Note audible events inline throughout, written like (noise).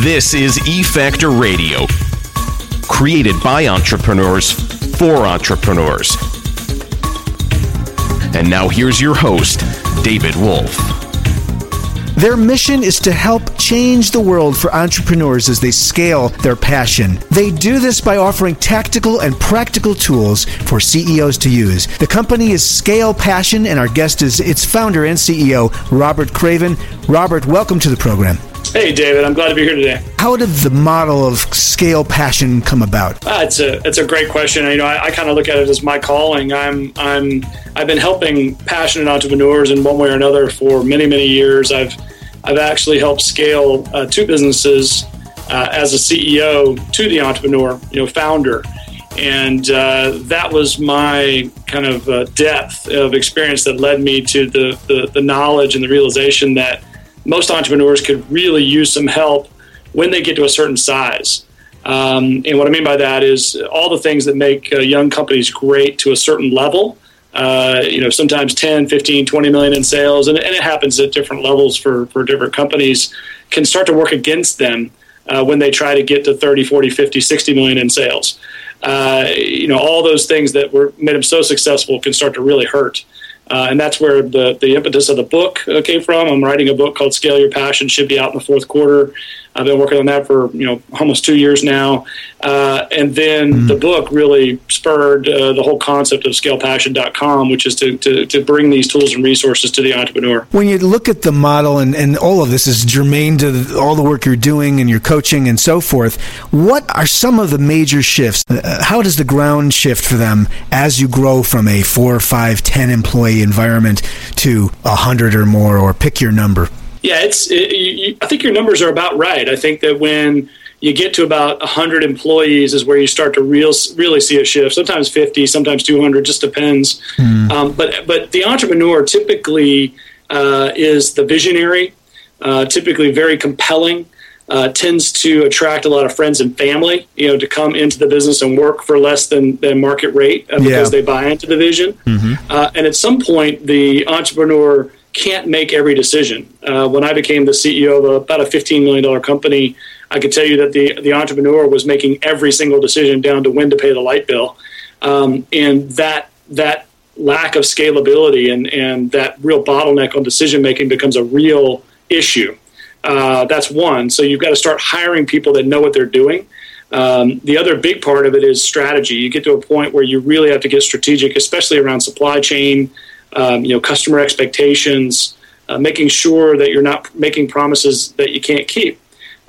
This is E Factor Radio, created by entrepreneurs for entrepreneurs. And now here's your host, David Wolf. Their mission is to help change the world for entrepreneurs as they scale their passion. They do this by offering tactical and practical tools for CEOs to use. The company is Scale Passion, and our guest is its founder and CEO, Robert Craven. Robert, welcome to the program. Hey, David. I'm glad to be here today. How did the model of scale passion come about? Uh, it's a it's a great question. You know, I, I kind of look at it as my calling. I'm I'm I've been helping passionate entrepreneurs in one way or another for many many years. I've I've actually helped scale uh, two businesses uh, as a CEO to the entrepreneur, you know, founder. And uh, that was my kind of uh, depth of experience that led me to the, the, the knowledge and the realization that most entrepreneurs could really use some help when they get to a certain size. Um, and what I mean by that is all the things that make uh, young companies great to a certain level. Uh, you know, sometimes 10, 15, 20 million in sales, and, and, it happens at different levels for, for different companies, can start to work against them uh, when they try to get to 30, 40, 50, 60 million in sales. Uh, you know, all those things that were made them so successful can start to really hurt. Uh, and that's where the, the impetus of the book uh, came from. I'm writing a book called Scale Your Passion, should be out in the fourth quarter. I've been working on that for you know almost two years now, uh, and then mm. the book really spurred uh, the whole concept of ScalePassion.com, which is to, to, to bring these tools and resources to the entrepreneur. When you look at the model, and, and all of this is germane to all the work you're doing and your coaching and so forth, what are some of the major shifts? Uh, how does the ground shift for them as you grow from a four, five, ten employee environment to a hundred or more, or pick your number? Yeah, it's. It, you, I think your numbers are about right. I think that when you get to about 100 employees is where you start to real, really see a shift. Sometimes 50, sometimes 200, just depends. Mm. Um, but but the entrepreneur typically uh, is the visionary, uh, typically very compelling. Uh, tends to attract a lot of friends and family, you know, to come into the business and work for less than, than market rate uh, because yeah. they buy into the vision. Mm-hmm. Uh, and at some point, the entrepreneur can't make every decision. Uh, when I became the CEO of a, about a $15 million company, I could tell you that the, the entrepreneur was making every single decision down to when to pay the light bill. Um, and that, that lack of scalability and, and that real bottleneck on decision making becomes a real issue. Uh, that's one. So you've got to start hiring people that know what they're doing. Um, the other big part of it is strategy. You get to a point where you really have to get strategic, especially around supply chain, um, you know, customer expectations, uh, making sure that you're not making promises that you can't keep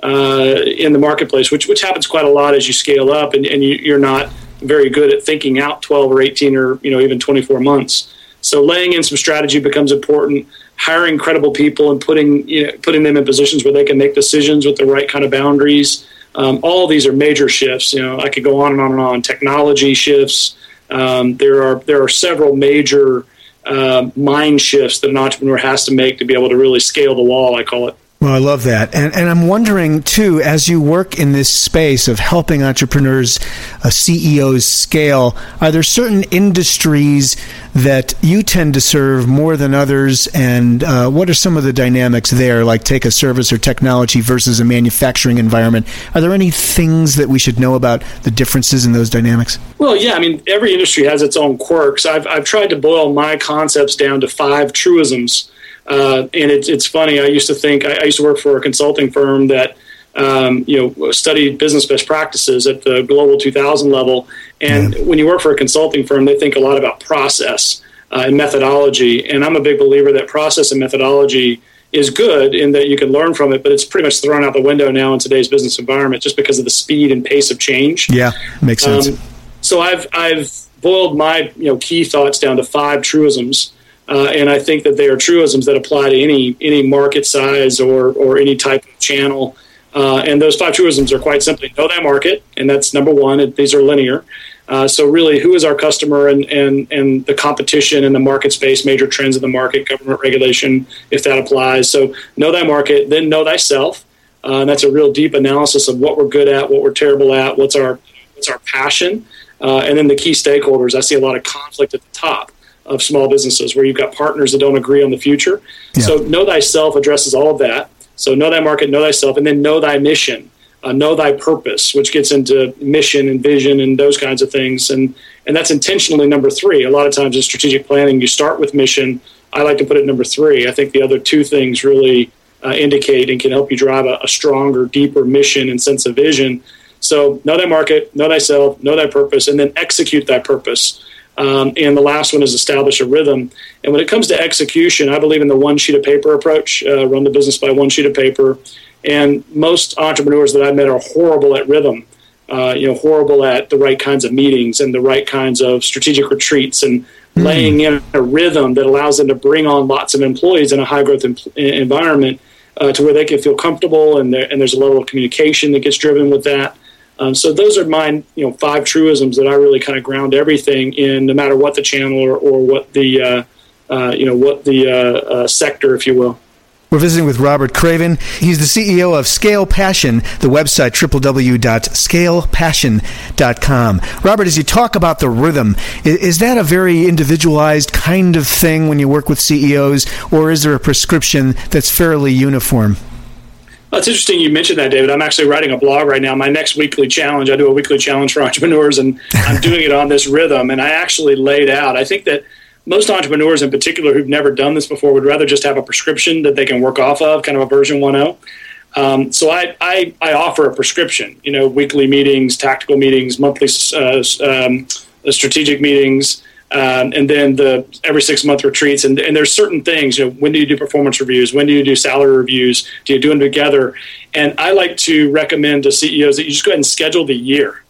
uh, in the marketplace, which which happens quite a lot as you scale up, and, and you, are not very good at thinking out 12 or 18 or you know even 24 months. So laying in some strategy becomes important. Hiring credible people and putting you know, putting them in positions where they can make decisions with the right kind of boundaries. Um, all of these are major shifts. You know, I could go on and on and on. Technology shifts. Um, there are there are several major uh, mind shifts that an entrepreneur has to make to be able to really scale the wall. I call it. Well, I love that. And, and I'm wondering, too, as you work in this space of helping entrepreneurs, uh, CEOs scale, are there certain industries that you tend to serve more than others? And uh, what are some of the dynamics there, like take a service or technology versus a manufacturing environment? Are there any things that we should know about the differences in those dynamics? Well, yeah. I mean, every industry has its own quirks. I've, I've tried to boil my concepts down to five truisms uh, and it's it's funny. I used to think I, I, used to work for a consulting firm that um, you know studied business best practices at the global 2000 level. And yeah. when you work for a consulting firm, they think a lot about process uh, and methodology. And I'm a big believer that process and methodology is good in that you can learn from it, but it's pretty much thrown out the window now in today's business environment just because of the speed and pace of change. Yeah, makes sense. Um, so I've I've boiled my you know key thoughts down to five truisms uh, and I think that they are truisms that apply to any any market size or or any type of channel. Uh, and those five truisms are quite simply know that market, and that's number one. And these are linear. Uh, so really, who is our customer and, and and the competition and the market space, major trends in the market, government regulation, if that applies. So know that market, then know thyself. Uh, and that's a real deep analysis of what we're good at, what we're terrible at, what's our what's our passion, uh, and then the key stakeholders. I see a lot of conflict at the top of small businesses where you've got partners that don't agree on the future. Yeah. So know thyself addresses all of that. So know thy market, know thyself, and then know thy mission, uh, know thy purpose, which gets into mission and vision and those kinds of things. And and that's intentionally number three. A lot of times in strategic planning, you start with mission. I like to put it number three. I think the other two things really uh, indicate and can help you drive a, a stronger, deeper mission and sense of vision. So know thy market, know thyself, know thy purpose, and then execute thy purpose. Um, and the last one is establish a rhythm. And when it comes to execution, I believe in the one sheet of paper approach, uh, run the business by one sheet of paper. And most entrepreneurs that I've met are horrible at rhythm. Uh, you know, horrible at the right kinds of meetings and the right kinds of strategic retreats and mm. laying in a rhythm that allows them to bring on lots of employees in a high growth em- environment uh, to where they can feel comfortable and, and there's a level of communication that gets driven with that. Um, so those are my you know five truisms that I really kind of ground everything in, no matter what the channel or, or what the uh, uh, you know what the uh, uh sector, if you will. We're visiting with Robert Craven. He's the CEO of Scale Passion, the website www.scalepassion.com. Robert, as you talk about the rhythm, is that a very individualized kind of thing when you work with CEOs, or is there a prescription that's fairly uniform? It's interesting you mentioned that, David. I'm actually writing a blog right now. My next weekly challenge, I do a weekly challenge for (laughs) entrepreneurs, and I'm doing it on this rhythm. And I actually laid out, I think that most entrepreneurs in particular who've never done this before would rather just have a prescription that they can work off of, kind of a version 1.0. Um, so I, I, I, offer a prescription, you know, weekly meetings, tactical meetings, monthly uh, um, strategic meetings, um, and then the every six month retreats. And, and there's certain things, you know, when do you do performance reviews? When do you do salary reviews? Do you do them together? And I like to recommend to CEOs that you just go ahead and schedule the year.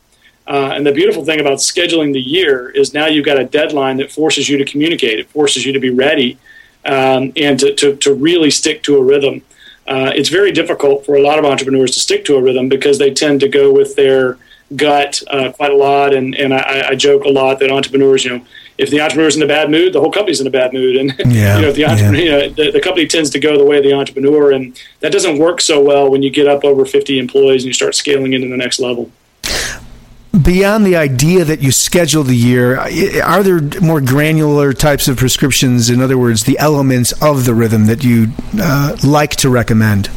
Uh, and the beautiful thing about scheduling the year is now you've got a deadline that forces you to communicate. It forces you to be ready um, and to, to, to, really stick to a rhythm. Uh, it's very difficult for a lot of entrepreneurs to stick to a rhythm because they tend to go with their gut uh, quite a lot. And, and I, I joke a lot that entrepreneurs, you know, if the entrepreneur is in a bad mood, the whole company's in a bad mood. And (laughs) yeah, you know, if the entrepreneur, yeah. you know, the, the, company tends to go the way of the entrepreneur, and that doesn't work so well when you get up over 50 employees and you start scaling into the next level. Beyond the idea that you schedule the year, are there more granular types of prescriptions? In other words, the elements of the rhythm that you uh, like to recommend?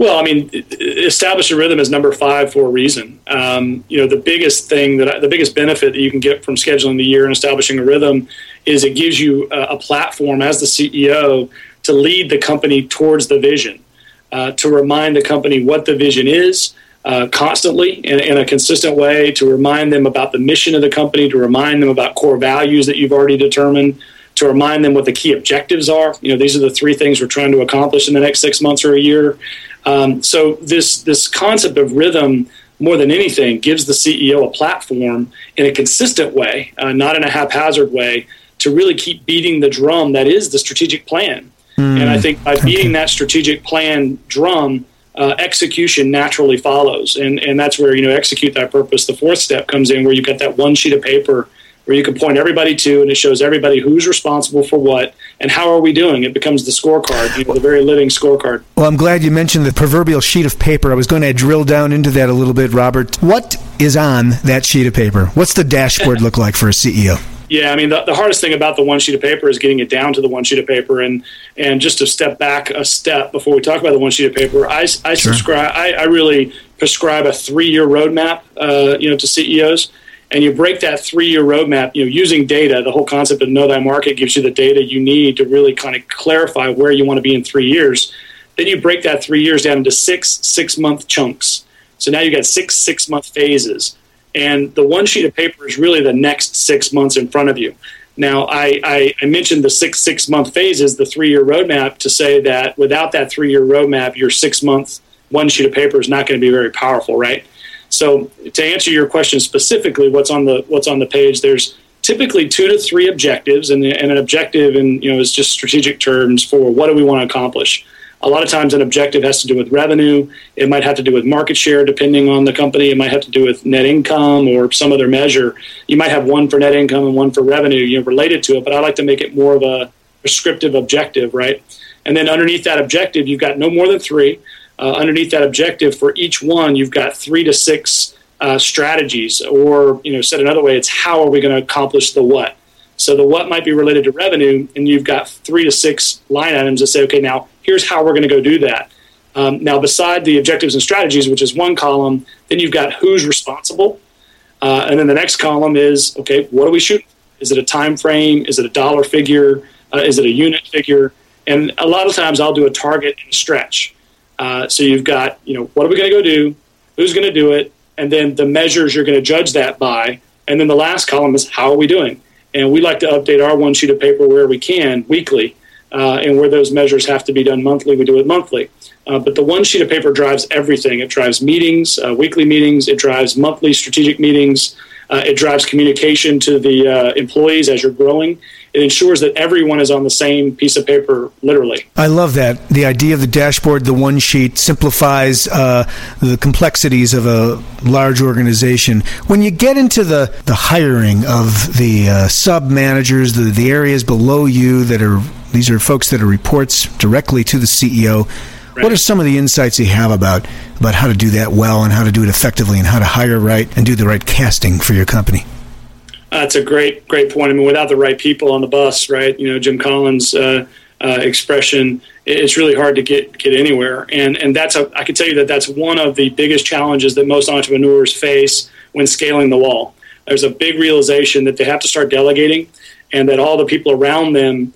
Well, I mean, establish a rhythm is number five for a reason. Um, you know, the biggest thing that I, the biggest benefit that you can get from scheduling the year and establishing a rhythm is it gives you a, a platform as the CEO to lead the company towards the vision, uh, to remind the company what the vision is. Uh, constantly in, in, a consistent way to remind them about the mission of the company, to remind them about core values that you've already determined, to remind them what the key objectives are. You know, these are the three things we're trying to accomplish in the next six months or a year. Um, so this this concept of rhythm, more than anything, gives the CEO a platform in a consistent way, uh, not in a haphazard way, to really keep beating the drum that is the strategic plan. Mm. And I think by beating that strategic plan drum, uh, execution naturally follows, and and that's where you know execute that purpose. The fourth step comes in where you've got that one sheet of paper where you can point everybody to, and it shows everybody who's responsible for what, and how are we doing? It becomes the scorecard, you know, the very living scorecard. Well, I'm glad you mentioned the proverbial sheet of paper. I was going to drill down into that a little bit, Robert. What is on that sheet of paper? What's the dashboard look like for a CEO? Yeah, I mean the, the hardest thing about the one sheet of paper is getting it down to the one sheet of paper, and and just to step back a step before we talk about the one sheet of paper, I, I sure. subscribe. I, I really prescribe a three year roadmap, uh, you know, to CEOs, and you break that three year roadmap, you know, using data. The whole concept of know thy market gives you the data you need to really kind of clarify where you want to be in three years. Then you break that three years down into six six month chunks. So now you've got six six month phases and the one sheet of paper is really the next six months in front of you. Now, I, I, I mentioned the six six month phases, the three year roadmap, to say that without that three year roadmap, your six month one sheet of paper is not going to be very powerful, right? So, to answer your question specifically, what's on the what's on the page? There's typically two to three objectives, and, and an objective, and you know, is just strategic terms for what do we want to accomplish. A lot of times, an objective has to do with revenue. It might have to do with market share, depending on the company. It might have to do with net income or some other measure. You might have one for net income and one for revenue, you know, related to it. But I like to make it more of a prescriptive objective, right? And then underneath that objective, you've got no more than three. Uh, underneath that objective, for each one, you've got three to six uh, strategies, or you know, said another way, it's how are we going to accomplish the what. So the what might be related to revenue, and you've got three to six line items that say, okay, now here's how we're going to go do that. Um, now, beside the objectives and strategies, which is one column, then you've got who's responsible, uh, and then the next column is okay, what are we shooting? Is it a time frame? Is it a dollar figure? Uh, is it a unit figure? And a lot of times, I'll do a target and a stretch. Uh, so you've got, you know, what are we going to go do? Who's going to do it? And then the measures you're going to judge that by. And then the last column is how are we doing? And we like to update our one sheet of paper where we can weekly. Uh, and where those measures have to be done monthly, we do it monthly. Uh, but the one sheet of paper drives everything. It drives meetings, uh, weekly meetings. It drives monthly strategic meetings. Uh, it drives communication to the uh, employees as you're growing. It ensures that everyone is on the same piece of paper, literally. I love that. The idea of the dashboard, the one sheet, simplifies uh, the complexities of a large organization. When you get into the, the hiring of the uh, sub managers, the, the areas below you that are, these are folks that are reports directly to the CEO. Right. What are some of the insights you have about about how to do that well and how to do it effectively and how to hire right and do the right casting for your company? That's a great, great point. I mean, without the right people on the bus, right? You know, Jim Collins' uh, uh, expression, it's really hard to get get anywhere. And and that's a, I can tell you that that's one of the biggest challenges that most entrepreneurs face when scaling the wall. There's a big realization that they have to start delegating, and that all the people around them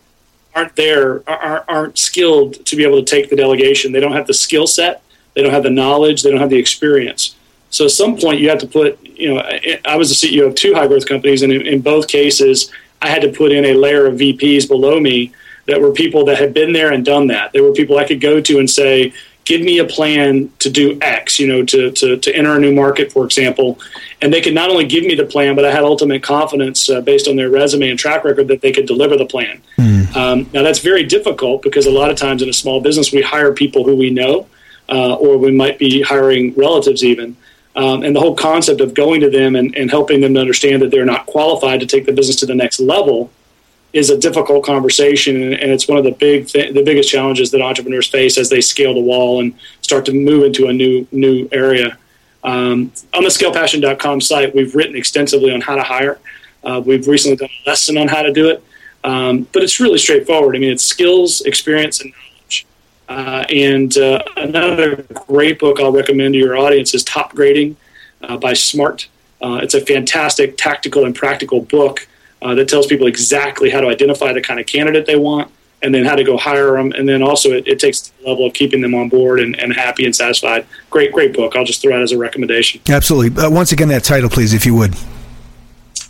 aren't there, aren't, aren't skilled to be able to take the delegation. They don't have the skill set, they don't have the knowledge, they don't have the experience. So at some point, you have to put, you know, I was the CEO of two high growth companies, and in, in both cases, I had to put in a layer of VPs below me that were people that had been there and done that. There were people I could go to and say, give me a plan to do X, you know, to, to, to enter a new market, for example. And they could not only give me the plan, but I had ultimate confidence uh, based on their resume and track record that they could deliver the plan. Mm. Um, now, that's very difficult because a lot of times in a small business, we hire people who we know, uh, or we might be hiring relatives even. Um, and the whole concept of going to them and, and helping them to understand that they're not qualified to take the business to the next level is a difficult conversation, and it's one of the big th- the biggest challenges that entrepreneurs face as they scale the wall and start to move into a new new area. Um, on the ScalePassion.com site, we've written extensively on how to hire. Uh, we've recently done a lesson on how to do it, um, but it's really straightforward. I mean, it's skills, experience, and uh, and uh, another great book I'll recommend to your audience is Top Grading uh, by Smart. Uh, it's a fantastic tactical and practical book uh, that tells people exactly how to identify the kind of candidate they want and then how to go hire them. And then also it, it takes the level of keeping them on board and, and, happy and satisfied. Great, great book. I'll just throw it as a recommendation. Absolutely. Uh, once again, that title, please, if you would.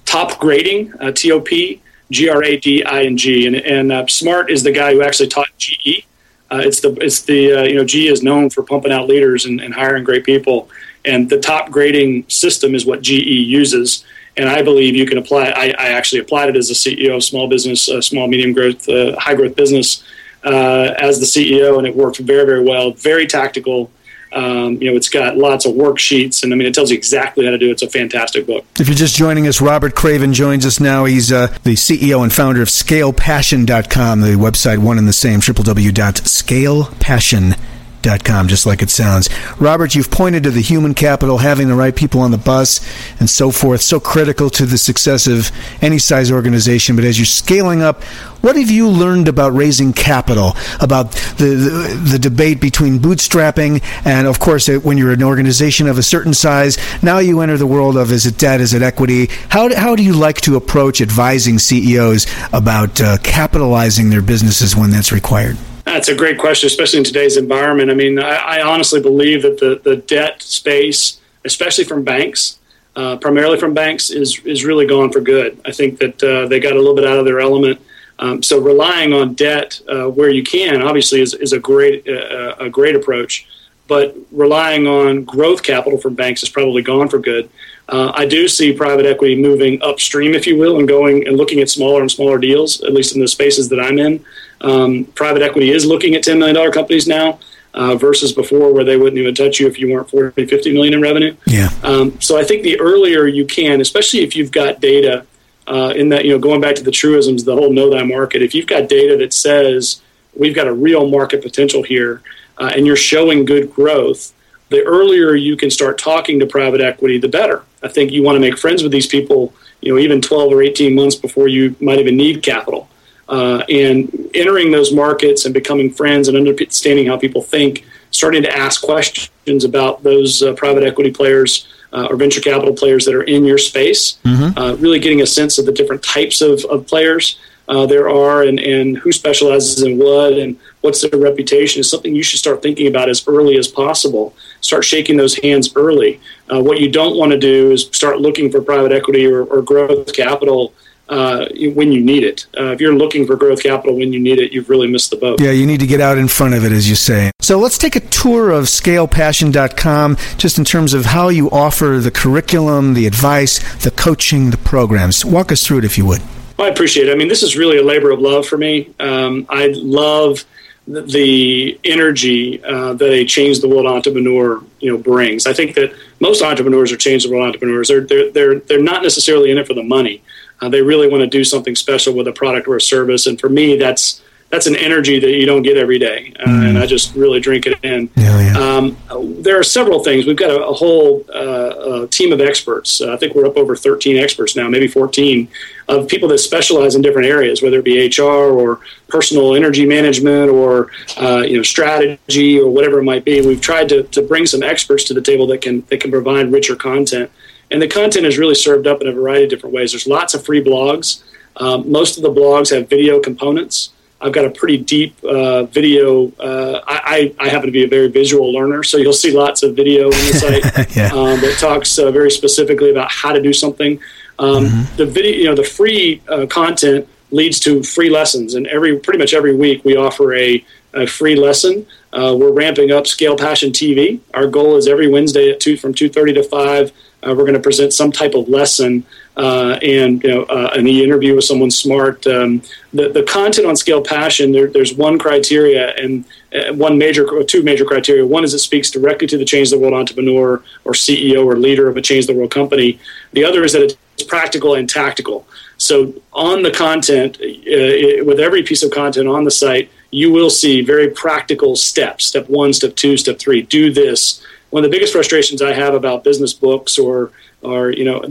Top Grading, T O P G R A D I N G. And, and Smart is the guy who actually taught GE uh, it's the it's the uh, you know GE is known for pumping out leaders and, and, hiring great people, and the top grading system is what GE uses. And I believe you can apply. I, I actually applied it as a CEO of small business, uh, small medium growth, uh, high growth business, uh, as the CEO, and it worked very very well. Very tactical. Um, you know, it's got lots of worksheets, and I mean, it tells you exactly how to do it. It's a fantastic book. If you're just joining us, Robert Craven joins us now. He's uh, the CEO and founder of ScalePassion.com, the website one and the same, www.scalepassion.com just like it sounds. Robert, you've pointed to the human capital, having the right people on the bus, and so forth, so critical to the success of any size organization. But as you're scaling up, what have you learned about raising capital, about the, the, the debate between bootstrapping and, of course, when you're an organization of a certain size, now you enter the world of is it debt, is it equity? How, how do you like to approach advising CEOs about uh, capitalizing their businesses when that's required? That's a great question, especially in today's environment. I mean, I, I honestly believe that the, the debt space, especially from banks, uh, primarily from banks, is is really gone for good. I think that uh, they got a little bit out of their element. Um, so relying on debt uh, where you can, obviously, is, is a great uh, a great approach. But relying on growth capital from banks is probably gone for good. Uh, I do see private equity moving upstream, if you will, and going and looking at smaller and smaller deals, at least in the spaces that I'm in. Um, private equity is looking at $10 million companies now. Uh, versus before where they wouldn't even touch you if you weren't 40 50 million in revenue. Yeah. Um, so i think the earlier you can especially if you've got data uh, in that you know going back to the truisms the whole know thy market if you've got data that says we've got a real market potential here uh, and you're showing good growth the earlier you can start talking to private equity the better. I think you want to make friends with these people you know even 12 or 18 months before you might even need capital uh, and entering those markets and becoming friends and understanding how people think, starting to ask questions about those uh, private equity players uh, or venture capital players that are in your space, mm-hmm. Uh, really getting a sense of the different types of, of players. Uh, there are and, and who specializes in what and what's their reputation is something you should start thinking about as early as possible. Start shaking those hands early. Uh, what you don't want to do is start looking for private equity or, or growth capital uh, when you need it. Uh, if you're looking for growth capital when you need it, you've really missed the boat. Yeah, you need to get out in front of it, as you say. So let's take a tour of scalepassion.com just in terms of how you offer the curriculum, the advice, the coaching, the programs. Walk us through it if you would. Well, I appreciate it. I mean, this is really a labor of love for me. Um, I love the energy uh, that a change the world entrepreneur you know brings. I think that most entrepreneurs are change the world entrepreneurs. They're they're they're, they're not necessarily in it for the money. Uh, they really want to do something special with a product or a service, and for me, that's that's an energy that you don't get every day, uh, mm. and I just really drink it in. Yeah, yeah. Um, there are several things. We've got a, a whole uh, team of experts. Uh, I think we're up over 13 experts now, maybe 14, of people that specialize in different areas, whether it be HR or personal energy management or uh, you know strategy or whatever it might be. We've tried to, to bring some experts to the table that can that can provide richer content. And the content is really served up in a variety of different ways. There's lots of free blogs. Um, most of the blogs have video components. I've got a pretty deep uh, video. Uh, I, I, happen to be a very visual learner, so you'll see lots of video on the site (laughs) yeah. um, that talks uh, very specifically about how to do something. Um, mm-hmm. The video, you know, the free uh, content leads to free lessons, and every pretty much every week we offer a, a free lesson. Uh, we're ramping up Scale Passion TV. Our goal is every Wednesday at two from two thirty to five we're going to present some type of lesson uh, and you know, uh, an interview with someone smart. Um, the, the content on Scale Passion, there, there's one criteria and uh, one major, two major criteria. One is it speaks directly to the change the world entrepreneur or CEO or leader of a change the world company. The other is that it's practical and tactical. So on the content, uh, it, with every piece of content on the site, you will see very practical steps. Step one, step two, step three. Do this one of the biggest frustrations I have about business books or or you know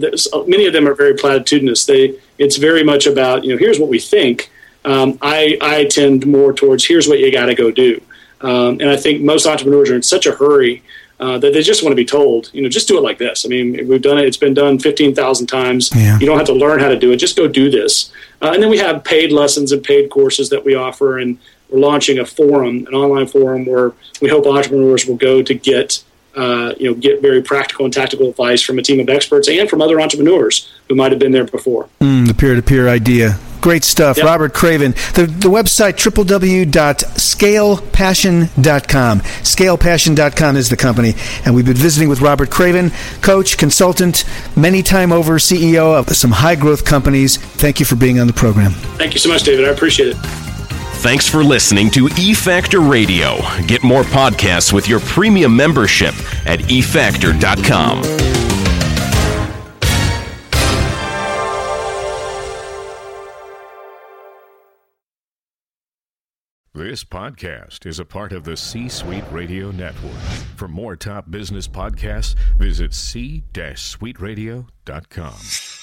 many of them are very platitudinous. They it's very much about you know here's what we think. Um, I I tend more towards here's what you got to go do, um, and I think most entrepreneurs are in such a hurry. Uh, that they just want to be told, you know, just do it like this. I mean, we've done it; it's been done fifteen thousand times. Yeah. You don't have to learn how to do it; just go do this. Uh, and then we have paid lessons and paid courses that we offer, and we're launching a forum, an online forum where we hope entrepreneurs will go to get uh, you know, get very practical and tactical advice from a team of experts and from other entrepreneurs who might have been there before. Mm, the peer-to-peer idea. Great stuff. Yep. Robert Craven. The, the website, www.scalepassion.com. Scalepassion.com is the company. And we've been visiting with Robert Craven, coach, consultant, many time over CEO of some high growth companies. Thank you for being on the program. Thank you so much, David. I appreciate it. Thanks for listening to eFactor Radio. Get more podcasts with your premium membership at efactor.com. This podcast is a part of the C Suite Radio Network. For more top business podcasts, visit c-suiteradio.com.